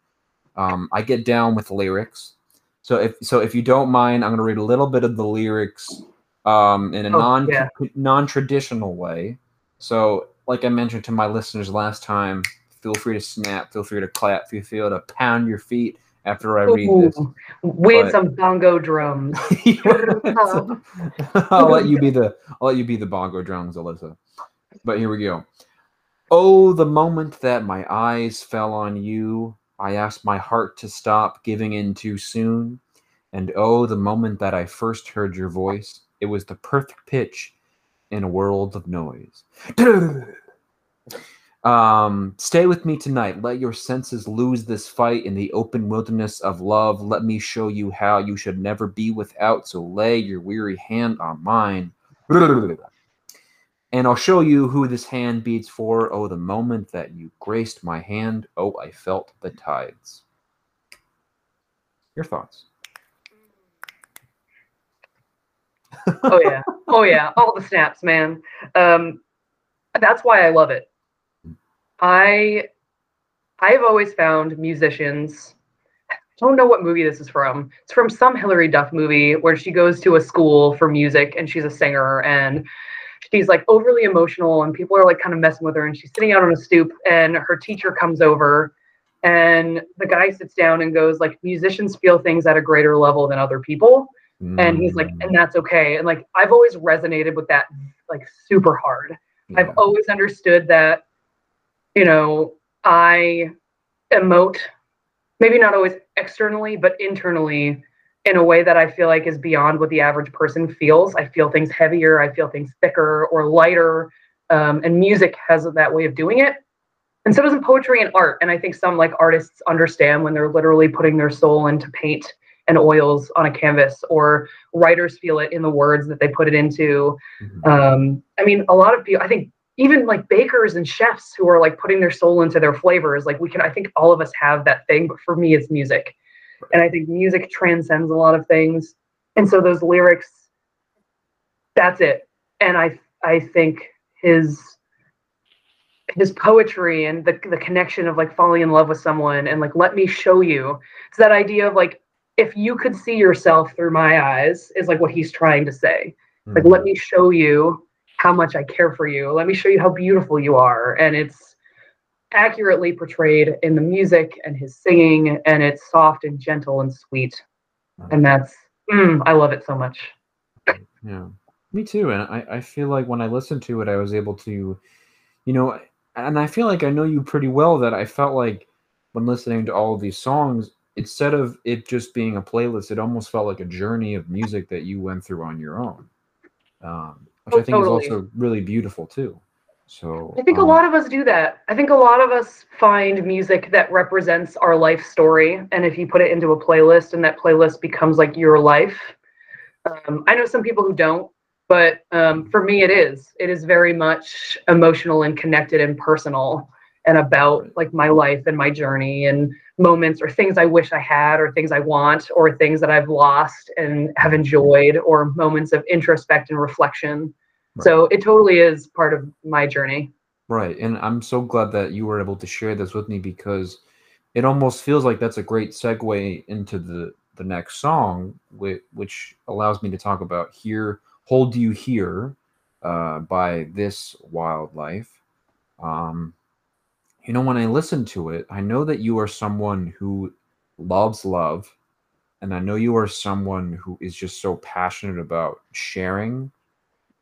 A: Um, I get down with lyrics. So if so, if you don't mind, I'm going to read a little bit of the lyrics um, in a
D: Oh,
A: non
D: yeah.
A: non traditional way. So, like I mentioned to my listeners last time, feel free to snap, feel free to clap, feel free to pound your feet after I read this.
D: With
A: but-
D: some bongo drums. (laughs)
A: I'll let you be the I'll let you be the bongo drums, Alyssa. But here we go. Oh, the moment that my eyes fell on you, I asked my heart to stop giving in too soon. And oh, the moment that I first heard your voice, it was the perfect pitch in a world of noise. (clears throat) Um, stay with me tonight. Let your senses lose this fight in the open wilderness of love. Let me show you how you should never be without. So lay your weary hand on mine. And I'll show you who this hand beats for. Oh, the moment that you graced my hand. Oh, I felt the tides. Your thoughts?
D: oh yeah oh yeah all the snaps man um that's why i love it i i've always found musicians I don't know what movie this is from. It's from some hillary duff movie where she goes to a school for music and she's a singer and she's like overly emotional and people are like kind of messing with her and she's sitting out on a stoop and her teacher comes over and the guy sits down and goes like musicians feel things at a greater level than other people. And he's like
A: Mm,
D: and that's okay. And like i've always resonated with that like super hard.
A: Yeah.
D: i've always understood that you know i emote maybe not always externally but internally in a way that i feel like is beyond what the average person feels. I feel things heavier i feel things thicker or lighter um, and music has that way of doing it. And so doesn't poetry and art. And i think some like artists understand when they're literally putting their soul into paint and oils on a canvas or writers feel it in the words that they put it into.
A: Mhm.
D: um, i mean a lot of people i think even like bakers and chefs who are like putting their soul into their flavors like we can i think all of us have that thing but for me it's music. And i think music transcends a lot of things. And so those lyrics that's it. And i i think his his poetry and the, the connection of like falling in love with someone and like let me show you. It's that idea of like if you could see yourself through my eyes is like what he's trying to say. Like
A: Mhm.
D: let me show you how much i care for you. Let me show you how beautiful you are. And it's accurately portrayed in the music and his singing and it's soft and gentle and sweet. And that's mm, i love it so much.
A: Yeah, me too. And I, I feel like when I listened to it, I was able to, you know, and I feel like I know you pretty well that I felt like when listening to all of these songs, instead of it just being a playlist, it almost felt like a journey of music that you went through on your own, um, which
D: Oh,
A: I think
D: totally.
A: is also really beautiful too. So
D: I think a
A: um,
D: lot of us do that. I think a lot of us find music that represents our life story. And if you put it into a playlist and that playlist becomes like your life, um, I know some people who don't, but um, for me, it is. It is very much emotional and connected and personal and about like my life and my journey and moments or things I wish I had or things I want or things that I've lost and have enjoyed or moments of introspect and reflection. So it totally is part of my journey.
A: Right. And I'm so glad that you were able to share this with me because it almost feels like that's a great segue into the the next song, which, which allows me to talk about "Here, Hold You Here" uh, by this Wild Life. Um, you know, when I listen to it, I know that you are someone who loves love, and I know you are someone who is just so passionate about sharing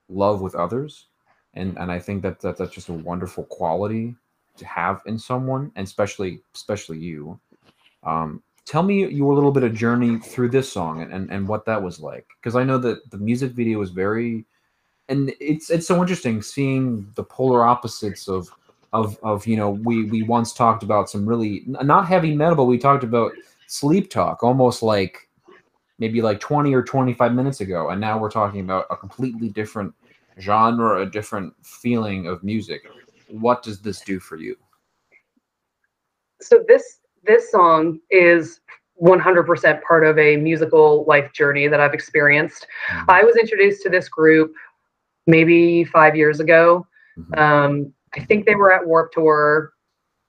A: love with others, and and I think that, that that's just a wonderful quality to have in someone, and especially especially you. Um, tell me your little bit of journey through this song and, and, and what that was like because i know that the music video was very and it's it's so interesting seeing the polar opposites of of of you know we we once talked about some really not heavy metal but we talked about Sleeptalk almost like maybe like 20 or 25 minutes ago and now we're talking about a completely different genre a different feeling of music what does this do for you
D: so this this song is 100% part of a musical life journey that I've experienced. Mm-hmm. I was introduced to this group maybe five years ago. Mm-hmm. Um, I think they were at Warped Tour.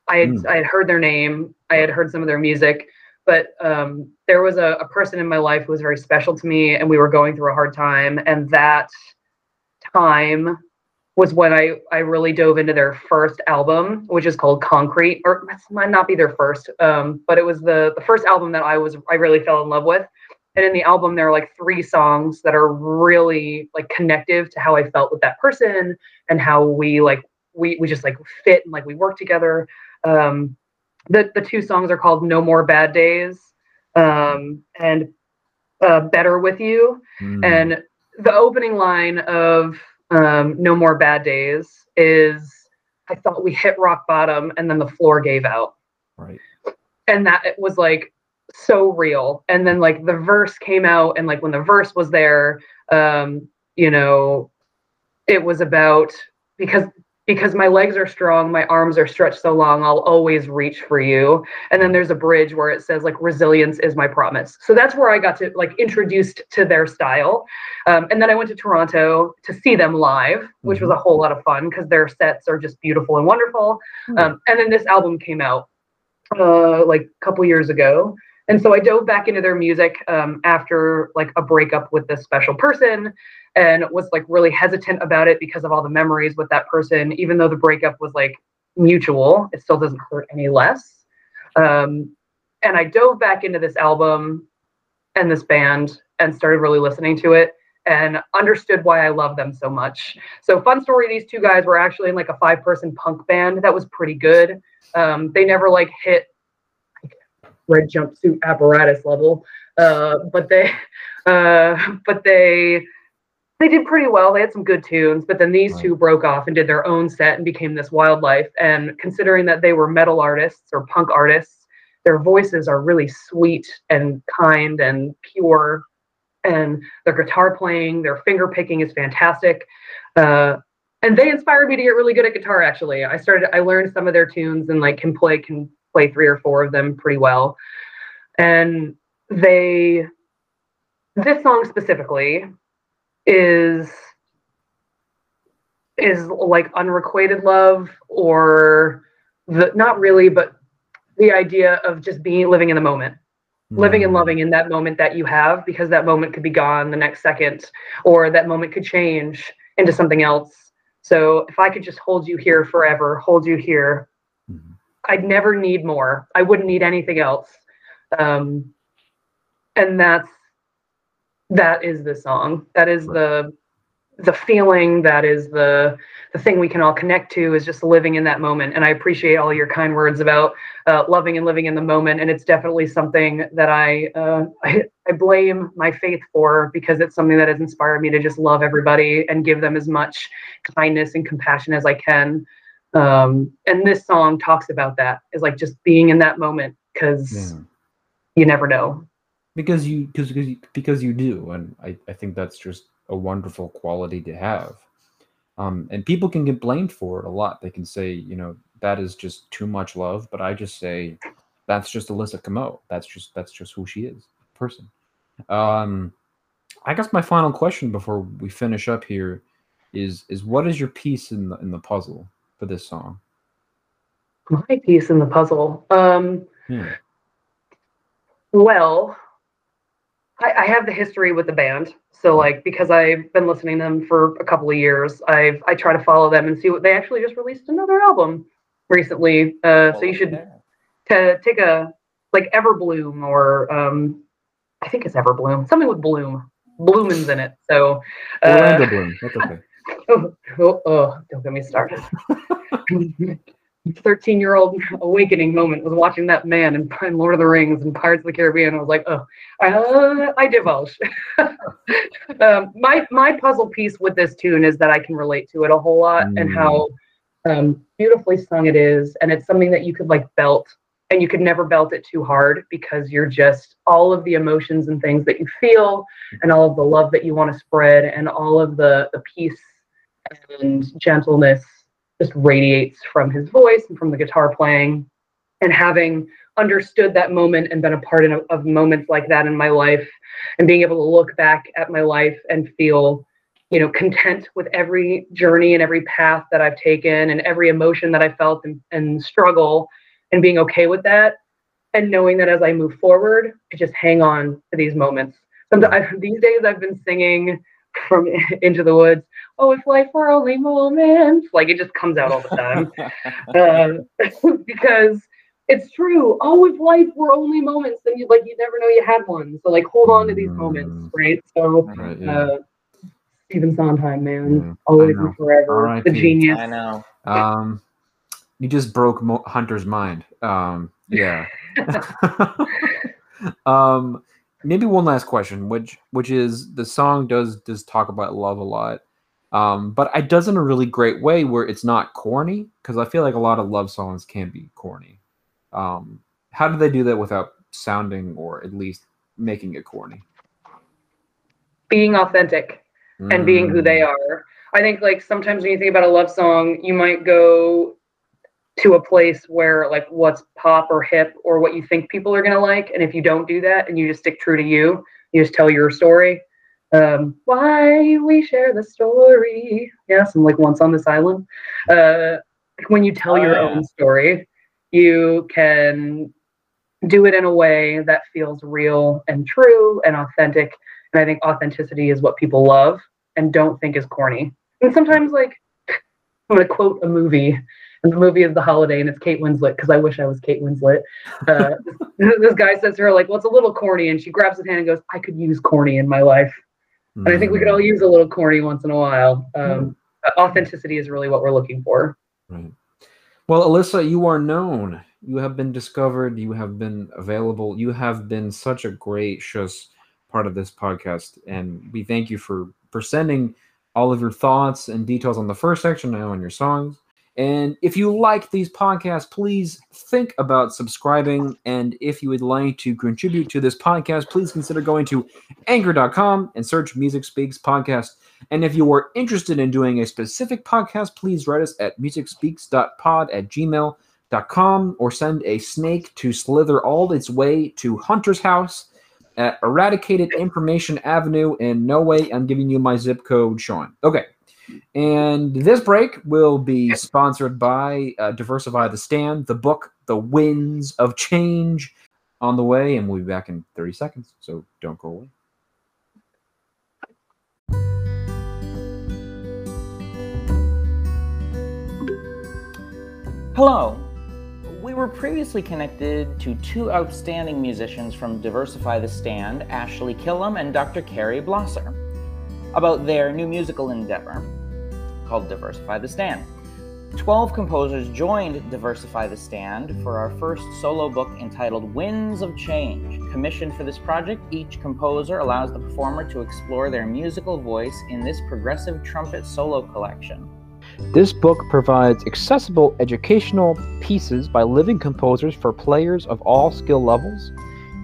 D: I had, mm. I had heard their name, I had heard some of their music, but um, there was a, a person in my life who was very special to me, and we were going through a hard time. And that time was when I, I really dove into their first album, which is called Concrete, or it might not be their first, um, but it was the, the first album that I was I really fell in love with. And in the album, there are like three songs that are really like connective to how I felt with that person and how we like we we just like fit and like we work together. Um, the the two songs are called No More Bad Days um, and uh, Better with You. Mm. And the opening line of um, No More Bad Days is I thought we hit rock bottom and then the floor gave out.
A: Right.
D: And that it was like so real. And then like the verse came out and like when the verse was there, um, you know, it was about because because my legs are strong, my arms are stretched so long, I'll always reach for you. And then there's a bridge where it says like resilience is my promise. So that's where I got to like introduced to their style. Um, and then I went to Toronto to see them live, which was a mm-hmm. whole lot of fun because their sets are just beautiful and wonderful. Hmm. Um, and then this album came out uh, like a couple years ago. And so I dove back into their music um, after like a breakup with this special person and was like really hesitant about it because of all the memories with that person even though the breakup was like mutual it still doesn't hurt any less. Um, and i dove back into this album and this band and started really listening to it and understood why i love them so much. So fun story these two guys were actually in like a five person punk band. That was pretty good. Um, they never like hit red jumpsuit apparatus level uh, but they (laughs) uh, but they they did pretty well. They had some good tunes, but then these right. two broke off and did their own set and became this Wild Life. And considering that they were metal artists or punk artists, their voices are really sweet and kind and pure. And their guitar playing, their finger picking is fantastic. Uh, and they inspired me to get really good at guitar. Actually, I started. I learned some of their tunes and like can play can play three or four of them pretty well. And they, this song specifically, is is like unrequited love or the not really but the idea of just being living in the moment mm. living and mm. loving in that moment that you have because that moment could be gone the next second or that moment could change into something else so if i could just hold you here forever hold you here mm. i'd never need more i wouldn't need anything else um, and that's that is the song. That is the the feeling that is the the thing we can all connect to is just living in that moment. And i appreciate all your kind words about uh, loving and living in the moment. And it's definitely something that I, uh, (laughs) I, I blame my faith for because it's something that has inspired me to just love everybody and give them as much kindness and compassion as i can. Um, and this song talks about that. Is like just being in that moment because yeah. you never know
A: because you because because you, because you do and I, I think that's just a wonderful quality to have. Um, and people can get blamed for it a lot. They can say you know that is just too much love but i just say that's just alyssa Comeau that's just that's just who she is person. Um i guess my final question before we finish up here is is what is your piece in the in the puzzle for this song?
D: My piece in the puzzle um yeah. well I, I have the history with the band. So like because I've been listening to them for a couple of years, I've I try to follow them and see what they actually just released another album recently. Uh, so you should to take a like Everbloom or um, I think it's Everbloom, something with bloom. Bloomins in it. So uh,
A: Orlando Bloom. That's okay. (laughs)
D: oh, oh, oh, don't get me started. (laughs) 13 year old awakening moment was watching that man in, in Lord of the Rings and Pirates of the Caribbean. I was like, oh, uh, I divulge. (laughs) um, my, my puzzle piece with this tune is that I can relate to it a whole lot mm. and how um, beautifully sung it is. And it's something that you could like belt and you could never belt it too hard because you're just all of the emotions and things that you feel and all of the love that you want to spread and all of the, the peace and gentleness just radiates from his voice and from the guitar playing. And having understood that moment and been a part of, of moments like that in my life, and being able to look back at my life and feel, you know, content with every journey and every path that I've taken and every emotion that I felt and, and struggle, and being okay with that, and knowing that as I move forward, I just hang on to these moments. Sometimes (laughs) these days I've been singing from (laughs) Into the Woods oh, if life were only moments. Like it just comes out all the time. uh, (laughs) (laughs) because it's true. Oh, if life were only moments, then you like you never know you had one. So like hold on to these moments, mm. right? So right, yeah. uh, Stephen Sondheim, man, yeah, always and forever, the genius.
C: I know.
A: Um, you just broke Mo- Hunter's mind. Um, yeah. um, maybe one last question, which which is the song does does talk about love a lot. Um, but it does in a really great way where it's not corny because I feel like a lot of love songs can be corny. Um, how do they do that without sounding or at least making it corny?
D: Being authentic mm. and being who they mm. are. I think like sometimes when you think about a love song, you might go to a place where like what's pop or hip or what you think people are gonna like, and if you don't do that and you just stick true to you, you just tell your story um, why we share the story. Yes, and like once on this island. Uh, when you tell oh, your yeah. own story, you can do it in a way that feels real and true and authentic. And I think authenticity is what people love and don't think is corny. And sometimes, like, I'm going to quote a movie, and the movie is The Holiday, and it's Kate Winslet because I wish I was Kate Winslet. Uh, (laughs) (laughs) this guy says to her, like, "Well, it's a little corny," and she grabs his hand and goes, "I could use corny in my life." And I think we could all use a little corny once in a while. Um, authenticity is really what we're looking for.
A: Right. Well, Alyssa, you are known. You have been discovered. You have been available. You have been such a great just part of this podcast, and we thank you for for sending all of your thoughts and details on the first section now on your songs. And if you like these podcasts, please think about subscribing. And if you would like to contribute to this podcast, please consider going to anchor.com and search Music Speaks Podcast. And if you are interested in doing a specific podcast, please write us at musicspeaks.pod at gmail.com or send a snake to slither all its way to Hunter's house at Eradicated Information Avenue. And no way I'm giving you my zip code, Sean. Okay. And this break will be sponsored by uh, Diversify the Stand, the book, The Winds of Change, on the way. And we'll be back in 30 seconds. So don't go away.
C: Hello. We were previously connected to two outstanding musicians from Diversify the Stand, Ashley Killam and Dr. Carrie Blosser about their new musical endeavor called Diversify the Stand. 12 composers joined Diversify the Stand for our first solo book entitled Winds of Change. Commissioned for this project, each composer allows the performer to explore their musical voice in this progressive trumpet solo collection.
A: This book provides accessible educational pieces by living composers for players of all skill levels.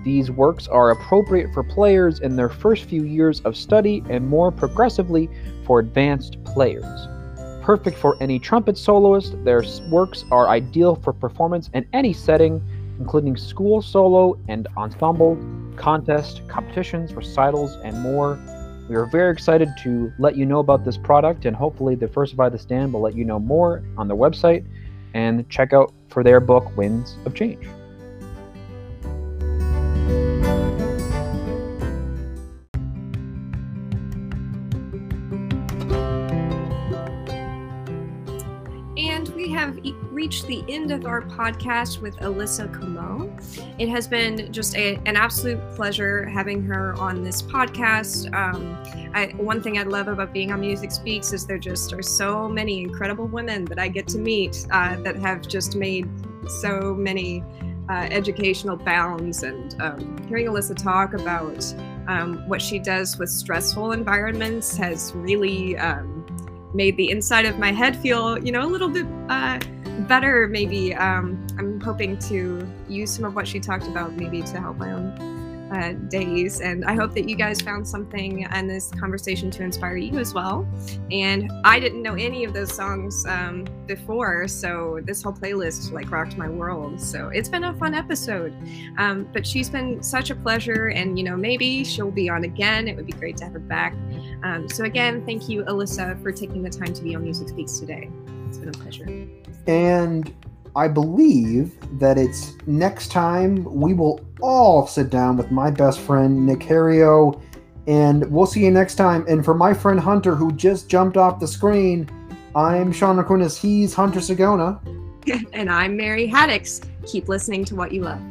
A: These works are appropriate for players in their first few years of study and more progressively for advanced players. Perfect for any trumpet soloist, their works are ideal for performance in any setting, including school solo and ensemble, contest, competitions, recitals, and more. We are very excited to let you know about this product, and hopefully, Diversify the Stand will let you know more on their website and check out for their book, Winds of Change.
B: The end of our podcast with Alyssa Comeau. It has been just a, an absolute pleasure having her on this podcast. Um, I, one thing I love about being on Music Speaks is there just are so many incredible women that I get to meet uh, that have just made so many uh, educational bounds. And um, hearing Alyssa talk about um, what she does with stressful environments has really um, made the inside of my head feel, you know, a little bit uh, better. Maybe um, I'm hoping to use some of what she talked about, maybe to help my own uh, days. And I hope that you guys found something in this conversation to inspire you as well. And I didn't know any of those songs um, before, so this whole playlist like rocked my world. So it's been a fun episode. Um, but she's been such a pleasure, and you know maybe she'll be on again. It would be great to have her back. Um, so again, thank you, Alyssa, for taking the time to be on Music Speaks today. It's been a pleasure.
E: And I believe that it's next time we will all sit down with my best friend Nick and we'll see you next time. And for my friend Hunter, who just jumped off the screen, I'm Sean Rakunas. He's Hunter Sagona. (laughs)
B: and I'm Mary Haddix. Keep listening to what you love.